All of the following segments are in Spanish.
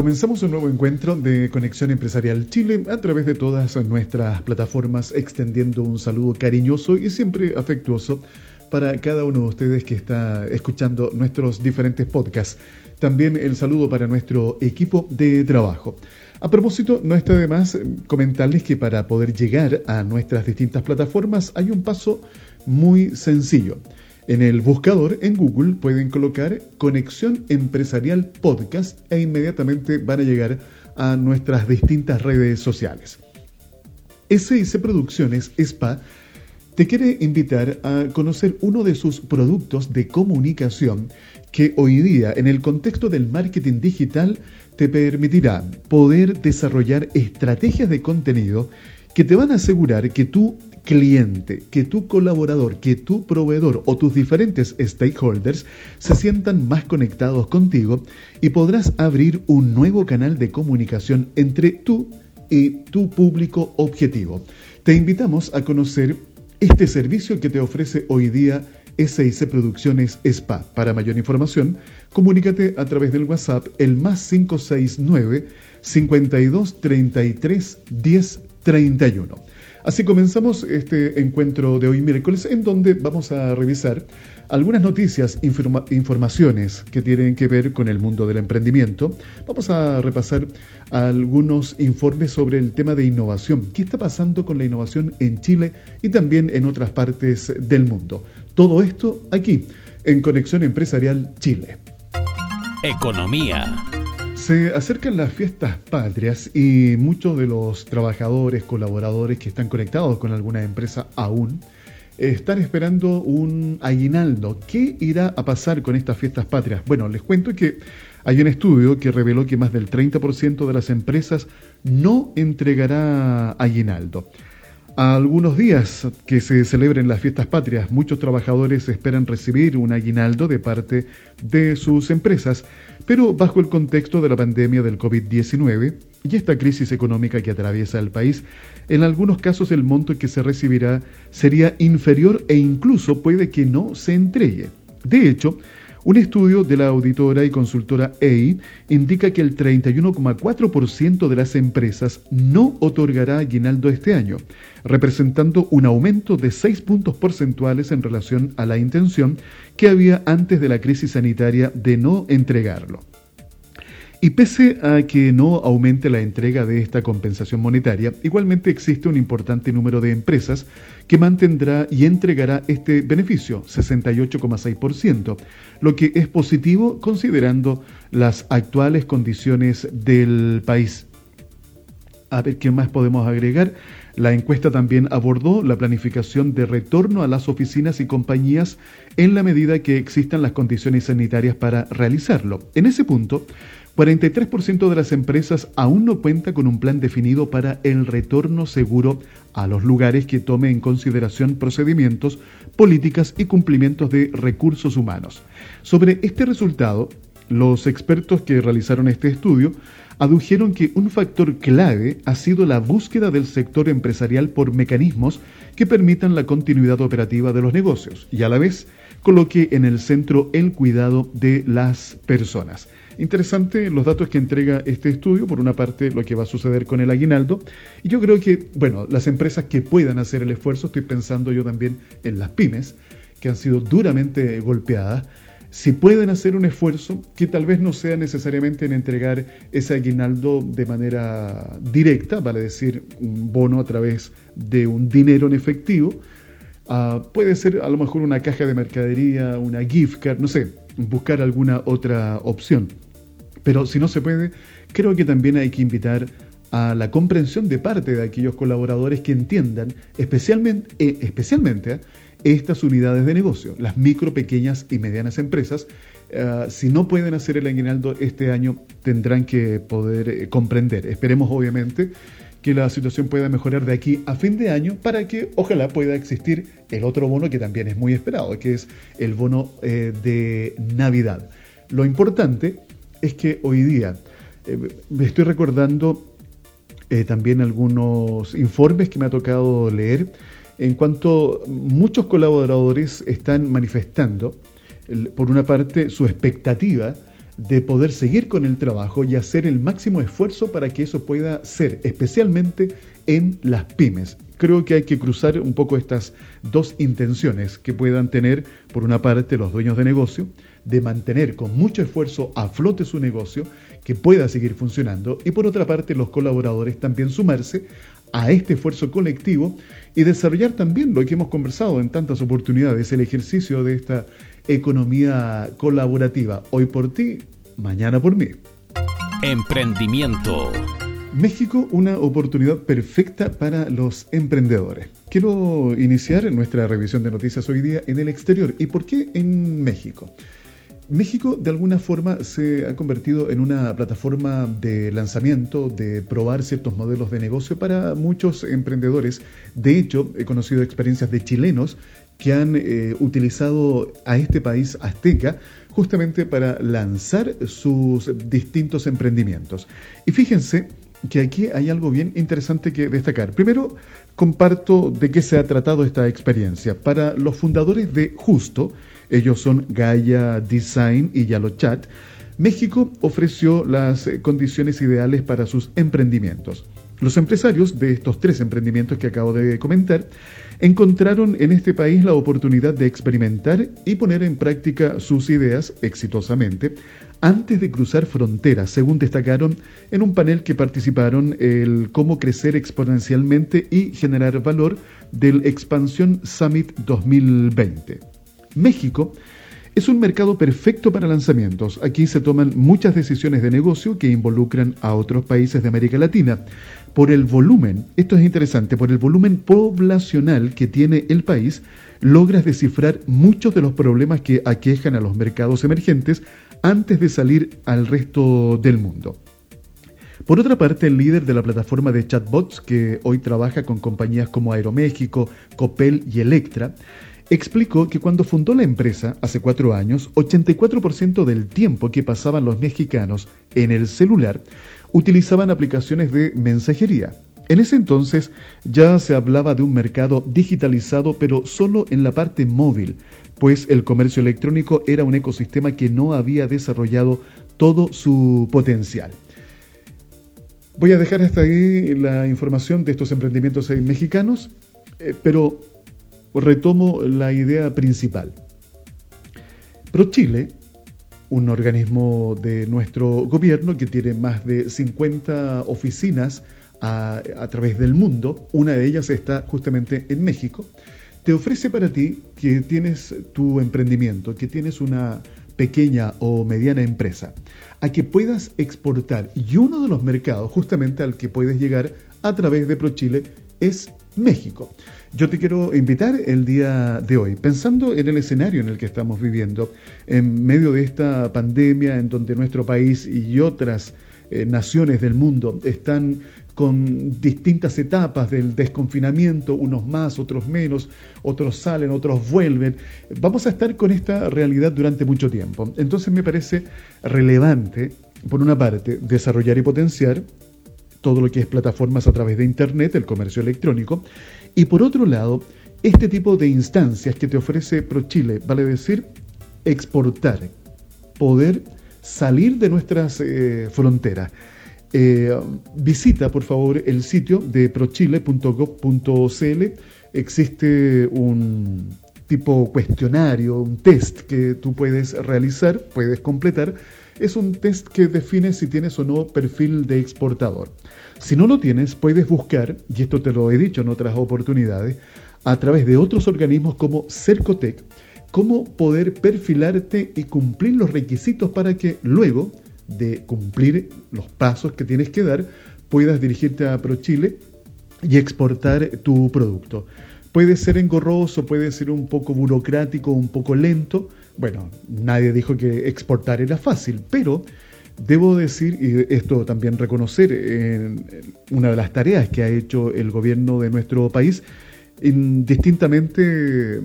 Comenzamos un nuevo encuentro de Conexión Empresarial Chile a través de todas nuestras plataformas, extendiendo un saludo cariñoso y siempre afectuoso para cada uno de ustedes que está escuchando nuestros diferentes podcasts. También el saludo para nuestro equipo de trabajo. A propósito, no está de más comentarles que para poder llegar a nuestras distintas plataformas hay un paso muy sencillo. En el buscador en Google pueden colocar Conexión Empresarial Podcast e inmediatamente van a llegar a nuestras distintas redes sociales. SIC Producciones SPA te quiere invitar a conocer uno de sus productos de comunicación que hoy día en el contexto del marketing digital te permitirá poder desarrollar estrategias de contenido que te van a asegurar que tú cliente, que tu colaborador, que tu proveedor o tus diferentes stakeholders se sientan más conectados contigo y podrás abrir un nuevo canal de comunicación entre tú y tu público objetivo. Te invitamos a conocer este servicio que te ofrece hoy día SIC Producciones SPA. Para mayor información, comunícate a través del WhatsApp el más 569 52 33 10 31. Así comenzamos este encuentro de hoy miércoles en donde vamos a revisar algunas noticias, informaciones que tienen que ver con el mundo del emprendimiento. Vamos a repasar algunos informes sobre el tema de innovación. ¿Qué está pasando con la innovación en Chile y también en otras partes del mundo? Todo esto aquí en Conexión Empresarial Chile. Economía. Se acercan las fiestas patrias y muchos de los trabajadores, colaboradores que están conectados con alguna empresa aún, están esperando un aguinaldo. ¿Qué irá a pasar con estas fiestas patrias? Bueno, les cuento que hay un estudio que reveló que más del 30% de las empresas no entregará aguinaldo. A algunos días que se celebren las fiestas patrias, muchos trabajadores esperan recibir un aguinaldo de parte de sus empresas, pero bajo el contexto de la pandemia del COVID-19 y esta crisis económica que atraviesa el país, en algunos casos el monto que se recibirá sería inferior e incluso puede que no se entregue. De hecho, un estudio de la auditora y consultora EI indica que el 31,4% de las empresas no otorgará aguinaldo este año, representando un aumento de 6 puntos porcentuales en relación a la intención que había antes de la crisis sanitaria de no entregarlo. Y pese a que no aumente la entrega de esta compensación monetaria, igualmente existe un importante número de empresas que mantendrá y entregará este beneficio, 68,6%, lo que es positivo considerando las actuales condiciones del país. A ver qué más podemos agregar. La encuesta también abordó la planificación de retorno a las oficinas y compañías en la medida que existan las condiciones sanitarias para realizarlo. En ese punto, 43% de las empresas aún no cuenta con un plan definido para el retorno seguro a los lugares que tome en consideración procedimientos, políticas y cumplimientos de recursos humanos. Sobre este resultado, los expertos que realizaron este estudio adujeron que un factor clave ha sido la búsqueda del sector empresarial por mecanismos que permitan la continuidad operativa de los negocios y a la vez coloque en el centro el cuidado de las personas. Interesante los datos que entrega este estudio, por una parte lo que va a suceder con el aguinaldo, y yo creo que, bueno, las empresas que puedan hacer el esfuerzo, estoy pensando yo también en las pymes, que han sido duramente golpeadas, si pueden hacer un esfuerzo, que tal vez no sea necesariamente en entregar ese aguinaldo de manera directa, vale decir, un bono a través de un dinero en efectivo, ah, puede ser a lo mejor una caja de mercadería, una gift card, no sé, buscar alguna otra opción. Pero si no se puede, creo que también hay que invitar a la comprensión de parte de aquellos colaboradores que entiendan especialmente, eh, especialmente eh, estas unidades de negocio, las micro, pequeñas y medianas empresas. Eh, si no pueden hacer el aguinaldo este año, tendrán que poder comprender. Esperemos obviamente que la situación pueda mejorar de aquí a fin de año para que ojalá pueda existir el otro bono que también es muy esperado, que es el bono de Navidad. Lo importante es que hoy día eh, me estoy recordando eh, también algunos informes que me ha tocado leer en cuanto muchos colaboradores están manifestando, por una parte, su expectativa de poder seguir con el trabajo y hacer el máximo esfuerzo para que eso pueda ser, especialmente en las pymes. Creo que hay que cruzar un poco estas dos intenciones que puedan tener, por una parte, los dueños de negocio, de mantener con mucho esfuerzo a flote su negocio, que pueda seguir funcionando, y por otra parte, los colaboradores también sumarse a este esfuerzo colectivo y desarrollar también lo que hemos conversado en tantas oportunidades, el ejercicio de esta economía colaborativa. Hoy por ti, mañana por mí. Emprendimiento. México, una oportunidad perfecta para los emprendedores. Quiero iniciar nuestra revisión de noticias hoy día en el exterior. ¿Y por qué en México? México de alguna forma se ha convertido en una plataforma de lanzamiento, de probar ciertos modelos de negocio para muchos emprendedores. De hecho, he conocido experiencias de chilenos que han eh, utilizado a este país azteca justamente para lanzar sus distintos emprendimientos. Y fíjense que aquí hay algo bien interesante que destacar. Primero, comparto de qué se ha tratado esta experiencia. Para los fundadores de Justo, ellos son Gaia Design y Yalochat, México ofreció las condiciones ideales para sus emprendimientos. Los empresarios de estos tres emprendimientos que acabo de comentar encontraron en este país la oportunidad de experimentar y poner en práctica sus ideas exitosamente antes de cruzar fronteras, según destacaron en un panel que participaron el cómo crecer exponencialmente y generar valor del Expansión Summit 2020. México es un mercado perfecto para lanzamientos. Aquí se toman muchas decisiones de negocio que involucran a otros países de América Latina. Por el volumen, esto es interesante, por el volumen poblacional que tiene el país, logras descifrar muchos de los problemas que aquejan a los mercados emergentes antes de salir al resto del mundo. Por otra parte, el líder de la plataforma de chatbots, que hoy trabaja con compañías como Aeroméxico, Copel y Electra, explicó que cuando fundó la empresa, hace cuatro años, 84% del tiempo que pasaban los mexicanos en el celular utilizaban aplicaciones de mensajería. En ese entonces ya se hablaba de un mercado digitalizado, pero solo en la parte móvil, pues el comercio electrónico era un ecosistema que no había desarrollado todo su potencial. Voy a dejar hasta ahí la información de estos emprendimientos mexicanos, eh, pero retomo la idea principal. ProChile, un organismo de nuestro gobierno que tiene más de 50 oficinas a, a, través del mundo, una de ellas está justamente en México, te ofrece para ti que tienes tu emprendimiento, que tienes una pequeña o mediana empresa, a que puedas exportar. Y uno de los mercados justamente al que puedes llegar a través de ProChile es México. Yo te quiero invitar el día de hoy, pensando en el escenario en el que estamos viviendo, en medio de esta pandemia en donde nuestro país y otras eh, naciones del mundo están con distintas etapas del desconfinamiento, unos más, otros menos, otros salen, otros vuelven. Vamos a estar con esta realidad durante mucho tiempo. Entonces me parece relevante, por una parte, desarrollar y potenciar todo lo que es plataformas a través de Internet, el comercio electrónico, y por otro lado, este tipo de instancias que te ofrece ProChile, vale decir, exportar, poder salir de nuestras eh, fronteras. Eh, visita, por favor, el sitio de prochile.gov.cl. Existe un tipo cuestionario, un test que tú puedes realizar, puedes completar. Es un test que define si tienes o no perfil de exportador. Si no lo tienes, puedes buscar, y esto te lo he dicho en otras oportunidades, a través de otros organismos como Cercotec, cómo poder perfilarte y cumplir los requisitos para que luego de cumplir los pasos que tienes que dar, puedas dirigirte a ProChile y exportar tu producto. Puede ser engorroso, puede ser un poco burocrático, un poco lento. Bueno, nadie dijo que exportar era fácil, pero Debo decir, y esto también reconocer, en una de las tareas que ha hecho el gobierno de nuestro país, indistintamente,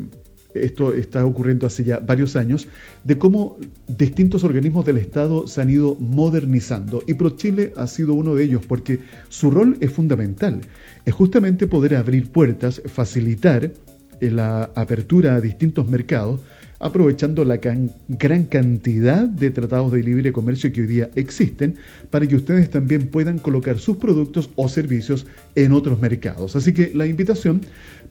esto está ocurriendo hace ya varios años, de cómo distintos organismos del Estado se han ido modernizando. Y ProChile ha sido uno de ellos, porque su rol es fundamental. Es justamente poder abrir puertas, facilitar la apertura a distintos mercados, aprovechando la gran cantidad de tratados de libre comercio que hoy día existen para que ustedes también puedan colocar sus productos o servicios en otros mercados. Así que la invitación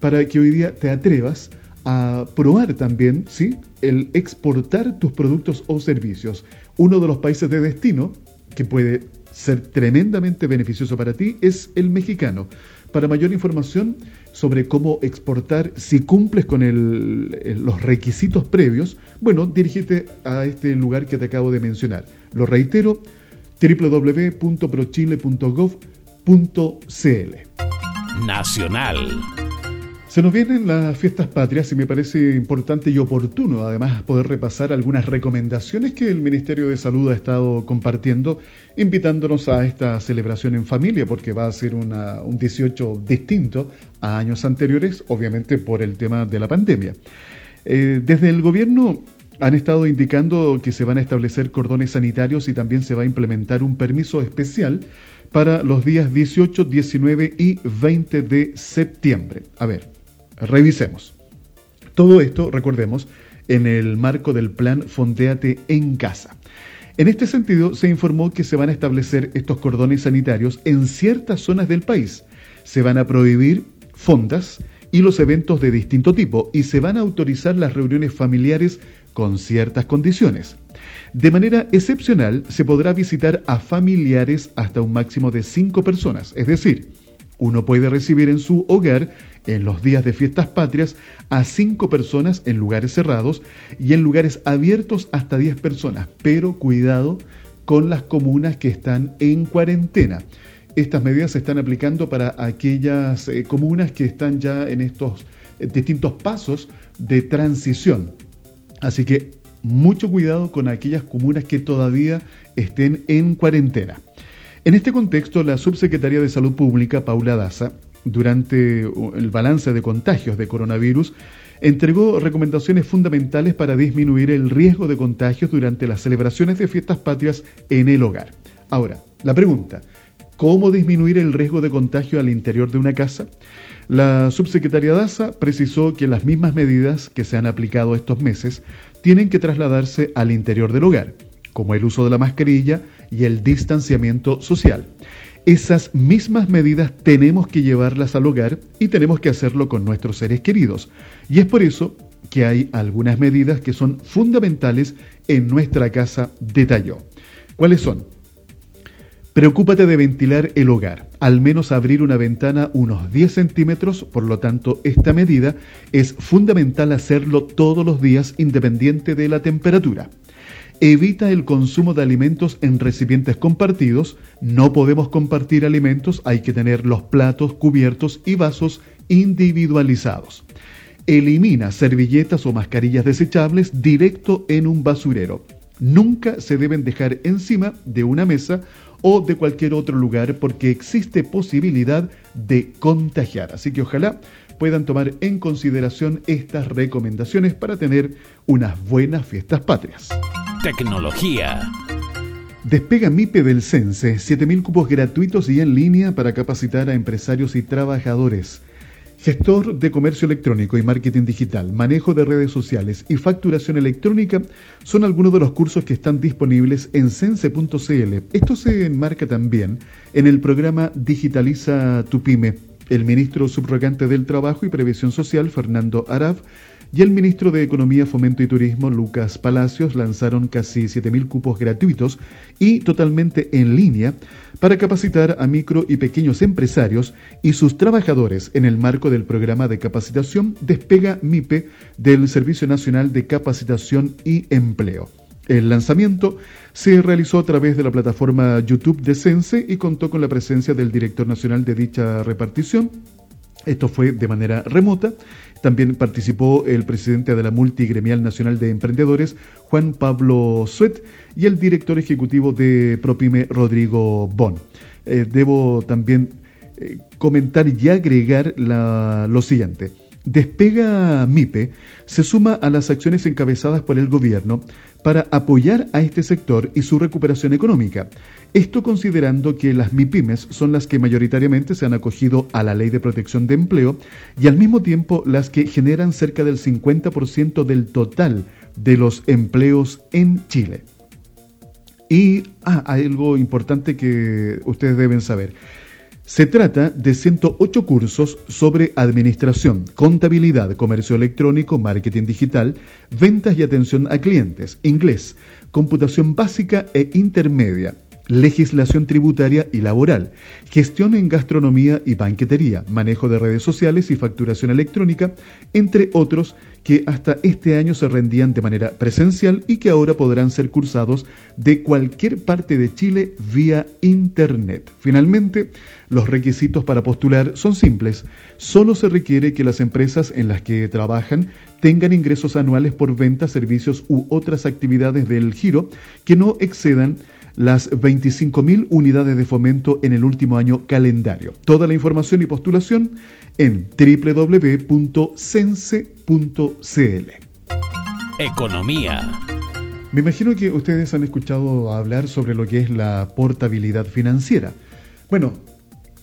para que hoy día te atrevas a probar también ¿sí? el exportar tus productos o servicios. Uno de los países de destino que puede ser tremendamente beneficioso para ti es el mexicano. Para mayor información sobre cómo exportar, si cumples con los requisitos previos, bueno, dirígete a este lugar que te acabo de mencionar. Lo reitero, www.prochile.gov.cl. Nacional. Se nos vienen las fiestas patrias y me parece importante y oportuno además poder repasar algunas recomendaciones que el Ministerio de Salud ha estado compartiendo, invitándonos a esta celebración en familia, porque va a ser un 18 distinto a años anteriores, obviamente por el tema de la pandemia. Eh, desde el gobierno han estado indicando que se van a establecer cordones sanitarios y también se va a implementar un permiso especial para los días 18, 19 y 20 de septiembre. A ver, Revisemos. Todo esto, recordemos, en el marco del plan Fondeate en Casa. En este sentido, se informó que se van a establecer estos cordones sanitarios en ciertas zonas del país. Se van a prohibir fondas y los eventos de distinto tipo y se van a autorizar las reuniones familiares con ciertas condiciones. De manera excepcional, se podrá visitar a familiares hasta un máximo de cinco personas, es decir, uno puede recibir en su hogar en los días de fiestas patrias a cinco personas en lugares cerrados y en lugares abiertos hasta 10 personas, pero cuidado con las comunas que están en cuarentena. Estas medidas se están aplicando para aquellas eh, comunas que están ya en estos eh, distintos pasos de transición. Así que mucho cuidado con aquellas comunas que todavía estén en cuarentena. En este contexto, la Subsecretaría de Salud Pública, Paula Daza, durante el balance de contagios de coronavirus, entregó recomendaciones fundamentales para disminuir el riesgo de contagios durante las celebraciones de fiestas patrias en el hogar. Ahora, la pregunta, ¿cómo disminuir el riesgo de contagio al interior de una casa? La subsecretaria Daza precisó que las mismas medidas que se han aplicado estos meses tienen que trasladarse al interior del hogar, como el uso de la mascarilla y el distanciamiento social. Esas mismas medidas tenemos que llevarlas al hogar y tenemos que hacerlo con nuestros seres queridos. Y es por eso que hay algunas medidas que son fundamentales en nuestra casa, detalló. ¿Cuáles son? Preocúpate de ventilar el hogar, al menos abrir una ventana unos 10 centímetros, por lo tanto esta medida es fundamental hacerlo todos los días independiente de la temperatura. Evita el consumo de alimentos en recipientes compartidos. No podemos compartir alimentos, hay que tener los platos, cubiertos y vasos individualizados. Elimina servilletas o mascarillas desechables directo en un basurero. Nunca se deben dejar encima de una mesa o de cualquier otro lugar porque existe posibilidad de contagiar. Así que ojalá puedan tomar en consideración estas recomendaciones para tener unas buenas fiestas patrias. Tecnología. Despega MIPE del CENSE, 7.000 cupos gratuitos y en línea para capacitar a empresarios y trabajadores. Gestor de comercio electrónico y marketing digital, manejo de redes sociales y facturación electrónica son algunos de los cursos que están disponibles en sense.cl. Esto se enmarca también en el programa Digitaliza tu pyme. El ministro subrogante del Trabajo y Previsión Social, Fernando Arab, y el ministro de Economía, Fomento y Turismo, Lucas Palacios, lanzaron casi 7.000 cupos gratuitos y totalmente en línea para capacitar a micro y pequeños empresarios y sus trabajadores en el marco del programa de capacitación Despega MIPE del Servicio Nacional de Capacitación y Empleo. El lanzamiento se realizó a través de la plataforma YouTube de Sense y contó con la presencia del director nacional de dicha repartición. Esto fue de manera remota también participó el presidente de la Multigremial Nacional de Emprendedores, Juan Pablo Suet, y el director ejecutivo de Propime, Rodrigo Bon. Eh, debo también eh, comentar y agregar lo siguiente. Despega MIPE se suma a las acciones encabezadas por el gobierno para apoyar a este sector y su recuperación económica. Esto considerando que las MIPIMES son las que mayoritariamente se han acogido a la ley de protección de empleo y al mismo tiempo las que generan cerca del 50% del total de los empleos en Chile. Y ah, hay algo importante que ustedes deben saber. Se trata de 108 cursos sobre administración, contabilidad, comercio electrónico, marketing digital, ventas y atención a clientes, inglés, computación básica e intermedia, legislación tributaria y laboral, gestión en gastronomía y banquetería, manejo de redes sociales y facturación electrónica, entre otros que hasta este año se rendían de manera presencial y que ahora podrán ser cursados de cualquier parte de Chile vía Internet. Finalmente, los requisitos para postular son simples. Solo se requiere que las empresas en las que trabajan tengan ingresos anuales por ventas, servicios u otras actividades del giro que no excedan las 25.000 unidades de fomento en el último año calendario. Toda la información y postulación en www.sense.cl. Economía. Me imagino que ustedes han escuchado hablar sobre lo que es la portabilidad financiera. Bueno,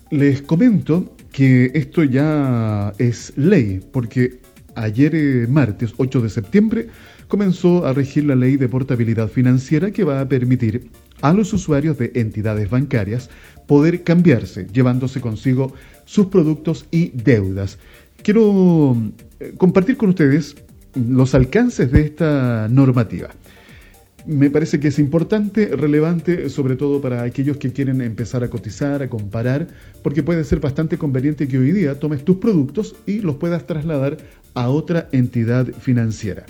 les comento que esto ya es ley, porque ayer eh, martes 8 de septiembre comenzó a regir la ley de portabilidad financiera que va a permitir a los usuarios de entidades bancarias poder cambiarse, llevándose consigo sus productos y deudas. Quiero eh, compartir con ustedes los alcances de esta normativa. Me parece que es importante, relevante, sobre todo para aquellos que quieren empezar a cotizar, a comparar, porque puede ser bastante conveniente que hoy día tomes tus productos y los puedas trasladar a otra entidad financiera.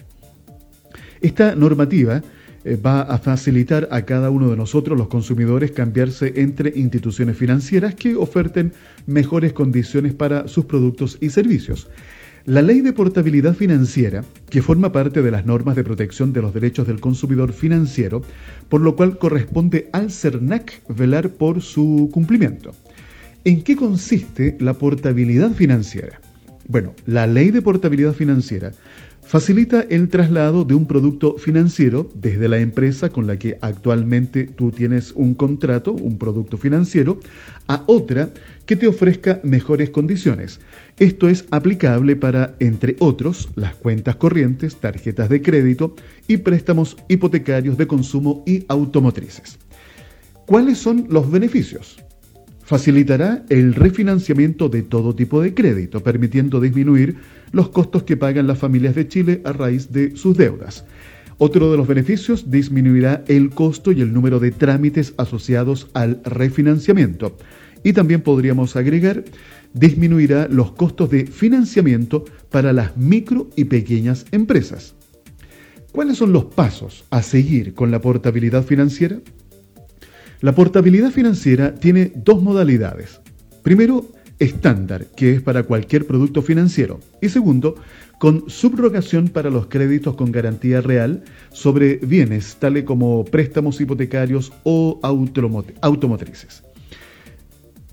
Esta normativa va a facilitar a cada uno de nosotros, los consumidores, cambiarse entre instituciones financieras que oferten mejores condiciones para sus productos y servicios. La ley de portabilidad financiera, que forma parte de las normas de protección de los derechos del consumidor financiero, por lo cual corresponde al CERNAC velar por su cumplimiento. ¿En qué consiste la portabilidad financiera? Bueno, la ley de portabilidad financiera facilita el traslado de un producto financiero desde la empresa con la que actualmente tú tienes un contrato, un producto financiero, a otra que te ofrezca mejores condiciones. Esto es aplicable para, entre otros, las cuentas corrientes, tarjetas de crédito y préstamos hipotecarios de consumo y automotrices. ¿Cuáles son los beneficios? Facilitará el refinanciamiento de todo tipo de crédito, permitiendo disminuir los costos que pagan las familias de Chile a raíz de sus deudas. Otro de los beneficios disminuirá el costo y el número de trámites asociados al refinanciamiento. Y también podríamos agregar, disminuirá los costos de financiamiento para las micro y pequeñas empresas. ¿Cuáles son los pasos a seguir con la portabilidad financiera? La portabilidad financiera tiene dos modalidades. Primero, estándar, que es para cualquier producto financiero. Y segundo, con subrogación para los créditos con garantía real sobre bienes, tales como préstamos hipotecarios o automotrices.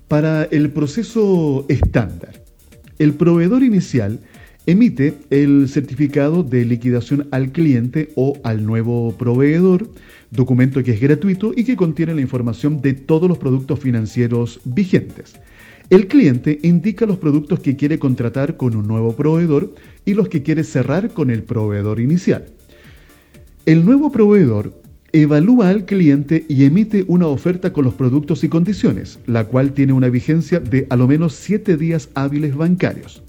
Para el proceso estándar, el proveedor inicial emite el certificado de liquidación al cliente o al nuevo proveedor, documento que es gratuito y que contiene la información de todos los productos financieros vigentes. El cliente indica los productos que quiere contratar con un nuevo proveedor y los que quiere cerrar con el proveedor inicial. El nuevo proveedor evalúa al cliente y emite una oferta con los productos y condiciones, la cual tiene una vigencia de a lo menos 7 días hábiles bancarios.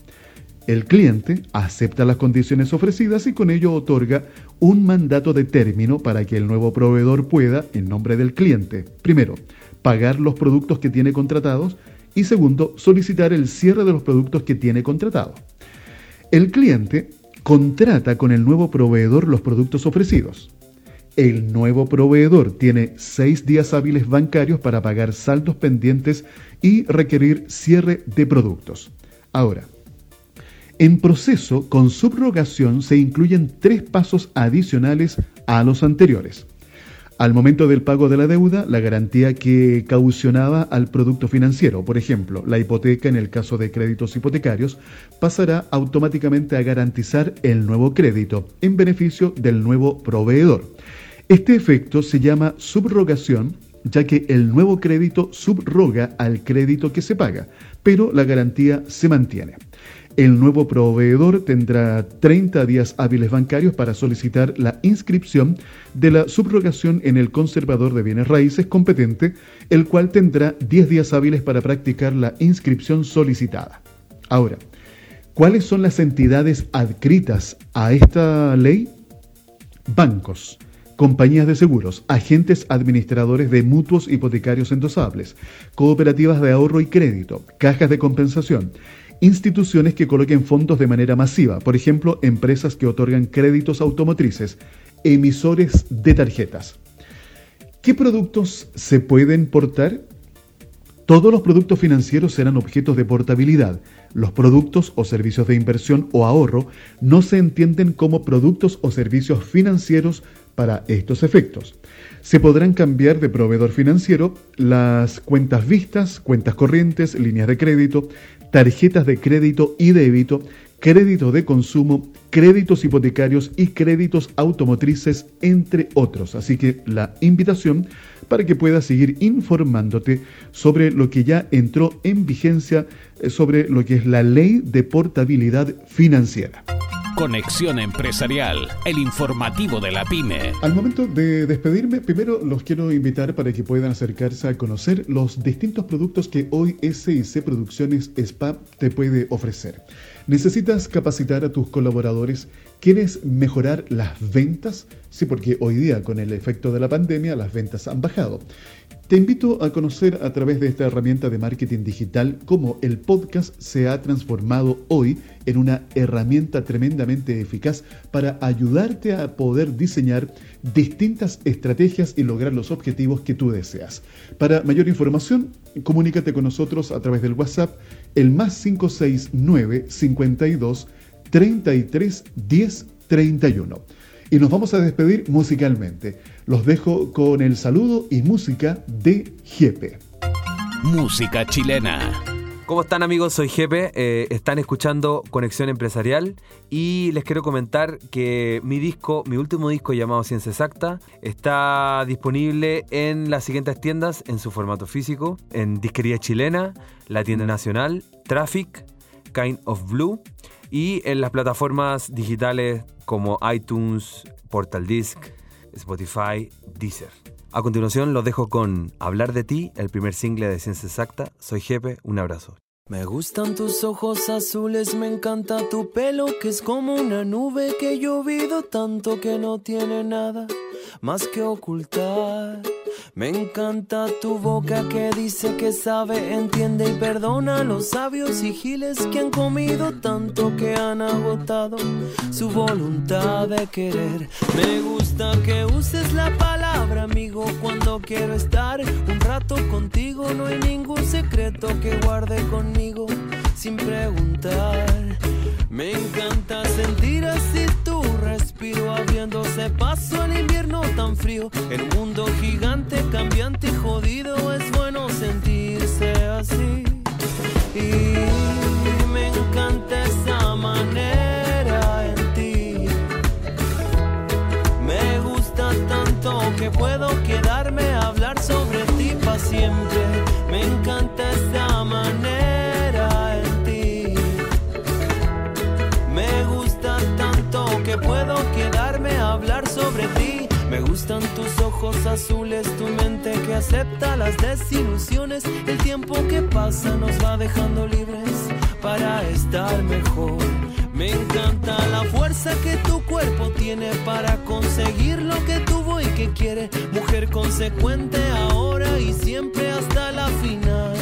El cliente acepta las condiciones ofrecidas y con ello otorga un mandato de término para que el nuevo proveedor pueda, en nombre del cliente, primero, pagar los productos que tiene contratados y segundo, solicitar el cierre de los productos que tiene contratado. El cliente contrata con el nuevo proveedor los productos ofrecidos. El nuevo proveedor tiene seis días hábiles bancarios para pagar saldos pendientes y requerir cierre de productos. Ahora, en proceso con subrogación se incluyen tres pasos adicionales a los anteriores. Al momento del pago de la deuda, la garantía que caucionaba al producto financiero, por ejemplo, la hipoteca en el caso de créditos hipotecarios, pasará automáticamente a garantizar el nuevo crédito en beneficio del nuevo proveedor. Este efecto se llama subrogación, ya que el nuevo crédito subroga al crédito que se paga, pero la garantía se mantiene. El nuevo proveedor tendrá 30 días hábiles bancarios para solicitar la inscripción de la subrogación en el conservador de bienes raíces competente, el cual tendrá 10 días hábiles para practicar la inscripción solicitada. Ahora, ¿cuáles son las entidades adscritas a esta ley? Bancos, compañías de seguros, agentes administradores de mutuos hipotecarios endosables, cooperativas de ahorro y crédito, cajas de compensación, instituciones que coloquen fondos de manera masiva, por ejemplo, empresas que otorgan créditos automotrices, emisores de tarjetas. ¿Qué productos se pueden portar? Todos los productos financieros serán objetos de portabilidad. Los productos o servicios de inversión o ahorro no se entienden como productos o servicios financieros para estos efectos. Se podrán cambiar de proveedor financiero las cuentas vistas, cuentas corrientes, líneas de crédito, tarjetas de crédito y débito, crédito de consumo, créditos hipotecarios y créditos automotrices, entre otros. Así que la invitación para que puedas seguir informándote sobre lo que ya entró en vigencia, eh, sobre lo que es la ley de portabilidad financiera. Conexión Empresarial, el informativo de la pyme. Al momento de despedirme, primero los quiero invitar para que puedan acercarse a conocer los distintos productos que hoy SIC Producciones SPA te puede ofrecer. ¿Necesitas capacitar a tus colaboradores? ¿Quieres mejorar las ventas? Sí, porque hoy día con el efecto de la pandemia las ventas han bajado. Te invito a conocer a través de esta herramienta de marketing digital cómo el podcast se ha transformado hoy en una herramienta tremendamente eficaz para ayudarte a poder diseñar distintas estrategias y lograr los objetivos que tú deseas. Para mayor información, comunícate con nosotros a través del WhatsApp el más 569 52 33 10 31 y nos vamos a despedir musicalmente. Los dejo con el saludo y música de Jepe. Música chilena. ¿Cómo están amigos? Soy Jepe, eh, están escuchando Conexión Empresarial y les quiero comentar que mi disco, mi último disco llamado Ciencia Exacta, está disponible en las siguientes tiendas en su formato físico, en Disquería Chilena, la tienda nacional, Traffic, Kind of Blue y en las plataformas digitales como iTunes, Portal Disc, Spotify, Deezer. A continuación los dejo con Hablar de ti, el primer single de Ciencia Exacta. Soy Jepe, un abrazo. Me gustan tus ojos azules, me encanta tu pelo que es como una nube que he llovido tanto que no tiene nada más que ocultar. Me encanta tu boca que dice que sabe, entiende y perdona a los sabios y giles que han comido tanto que han agotado su voluntad de querer. Me gusta que uses la palabra amigo cuando quiero estar un rato contigo. No hay ningún secreto que guarde conmigo sin preguntar. Me encanta sentir así tu respiro abriéndose paso al invierno tan frío. En un mundo gigante, cambiante y jodido es bueno sentirse así. Y me encanta esa manera en ti. Me gusta tanto que puedo quedarme a hablar sobre ti para siempre. Tus ojos azules, tu mente que acepta las desilusiones. El tiempo que pasa nos va dejando libres para estar mejor. Me encanta la fuerza que tu cuerpo tiene para conseguir lo que tuvo y que quiere. Mujer consecuente ahora y siempre hasta la final.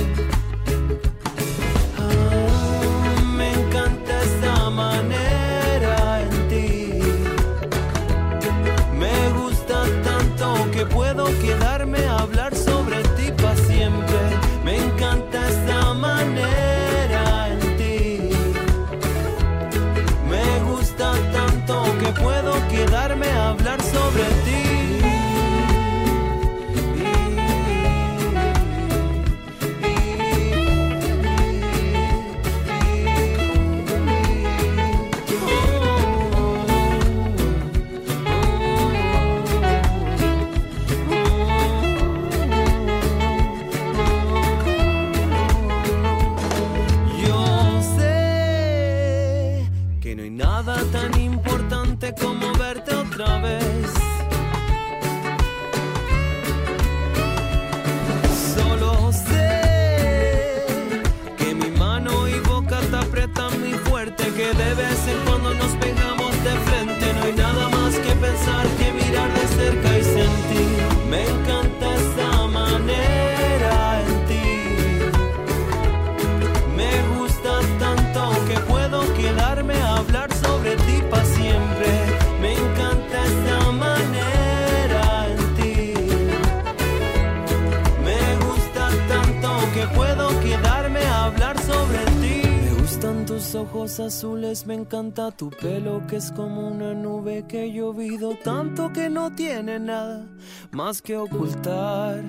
Ojos azules, me encanta tu pelo que es como una nube que he llovido tanto que no tiene nada más que ocultar.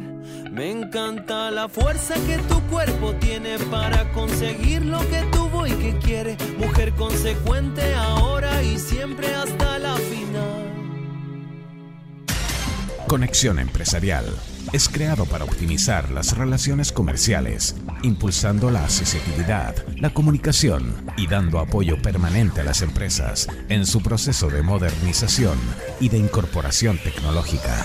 Me encanta la fuerza que tu cuerpo tiene para conseguir lo que tuvo y que quiere. Mujer consecuente ahora y siempre hasta la final. Conexión Empresarial es creado para optimizar las relaciones comerciales, impulsando la accesibilidad, la comunicación y dando apoyo permanente a las empresas en su proceso de modernización y de incorporación tecnológica.